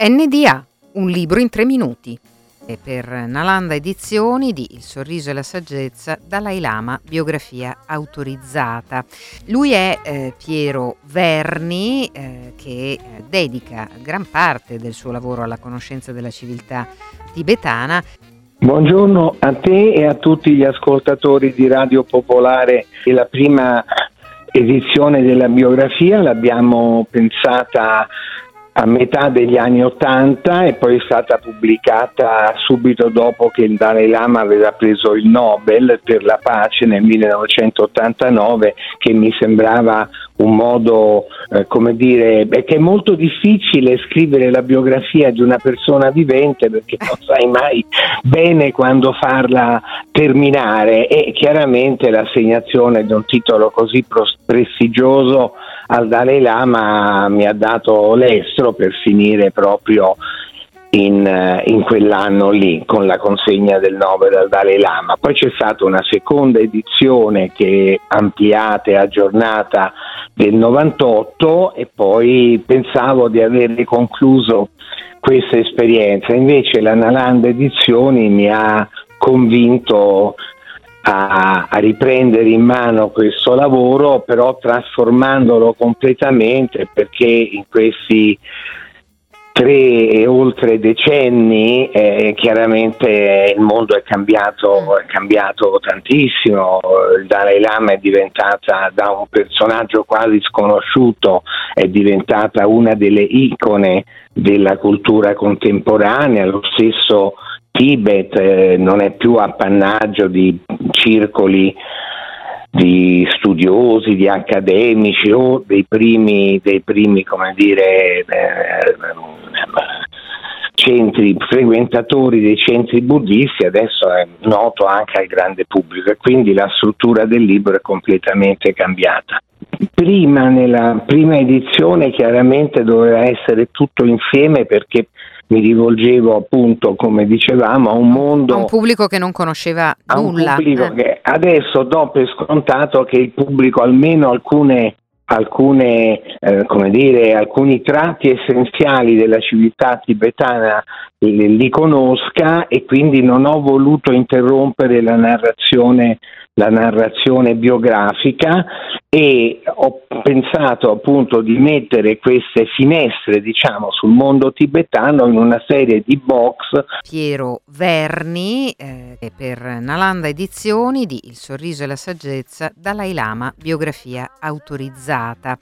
NDA, un libro in tre minuti. E per Nalanda Edizioni di Il sorriso e la saggezza, Dalai Lama, biografia autorizzata. Lui è eh, Piero Verni eh, che eh, dedica gran parte del suo lavoro alla conoscenza della civiltà tibetana. Buongiorno a te e a tutti gli ascoltatori di Radio Popolare. La prima edizione della biografia l'abbiamo pensata a metà degli anni Ottanta e poi è stata pubblicata subito dopo che il Dalai Lama aveva preso il Nobel per la pace nel 1989 che mi sembrava un modo, eh, come dire, che è molto difficile scrivere la biografia di una persona vivente perché non sai mai bene quando farla terminare. E chiaramente l'assegnazione di un titolo così prestigioso al Dalai Lama mi ha dato l'estro per finire proprio in, eh, in, quell'anno lì con la consegna del Nobel al Dalai Lama. Poi c'è stata una seconda edizione che ampliata e aggiornata del 98 e poi pensavo di aver concluso questa esperienza. Invece la Nalanda Edizioni mi ha convinto a, a, riprendere in mano questo lavoro, però trasformandolo completamente perché in questi tre e oltre decenni eh, chiaramente il mondo è cambiato, è cambiato tantissimo, il Dalai Lama è diventata da un personaggio quasi sconosciuto, è diventata una delle icone della cultura contemporanea, lo stesso Tibet eh, non è più appannaggio di circoli di studiosi, di accademici o dei primi, dei primi come dire, eh, centri, frequentatori dei centri buddisti, adesso è noto anche al grande pubblico e quindi la struttura del libro è completamente cambiata. Prima, nella prima edizione, chiaramente doveva essere tutto insieme perché mi rivolgevo appunto, come dicevamo, a un mondo... A un pubblico che non conosceva nulla. Eh. Che adesso do per scontato che il pubblico almeno alcune alcune, eh, come dire, alcuni tratti essenziali della civiltà tibetana li, li conosca e quindi non ho voluto interrompere la narrazione la narrazione biografica e ho pensato appunto di mettere queste finestre diciamo sul mondo tibetano in una serie di box. Piero Verni eh, per Nalanda Edizioni di Il sorriso e la saggezza Dalai Lama biografia autorizzata.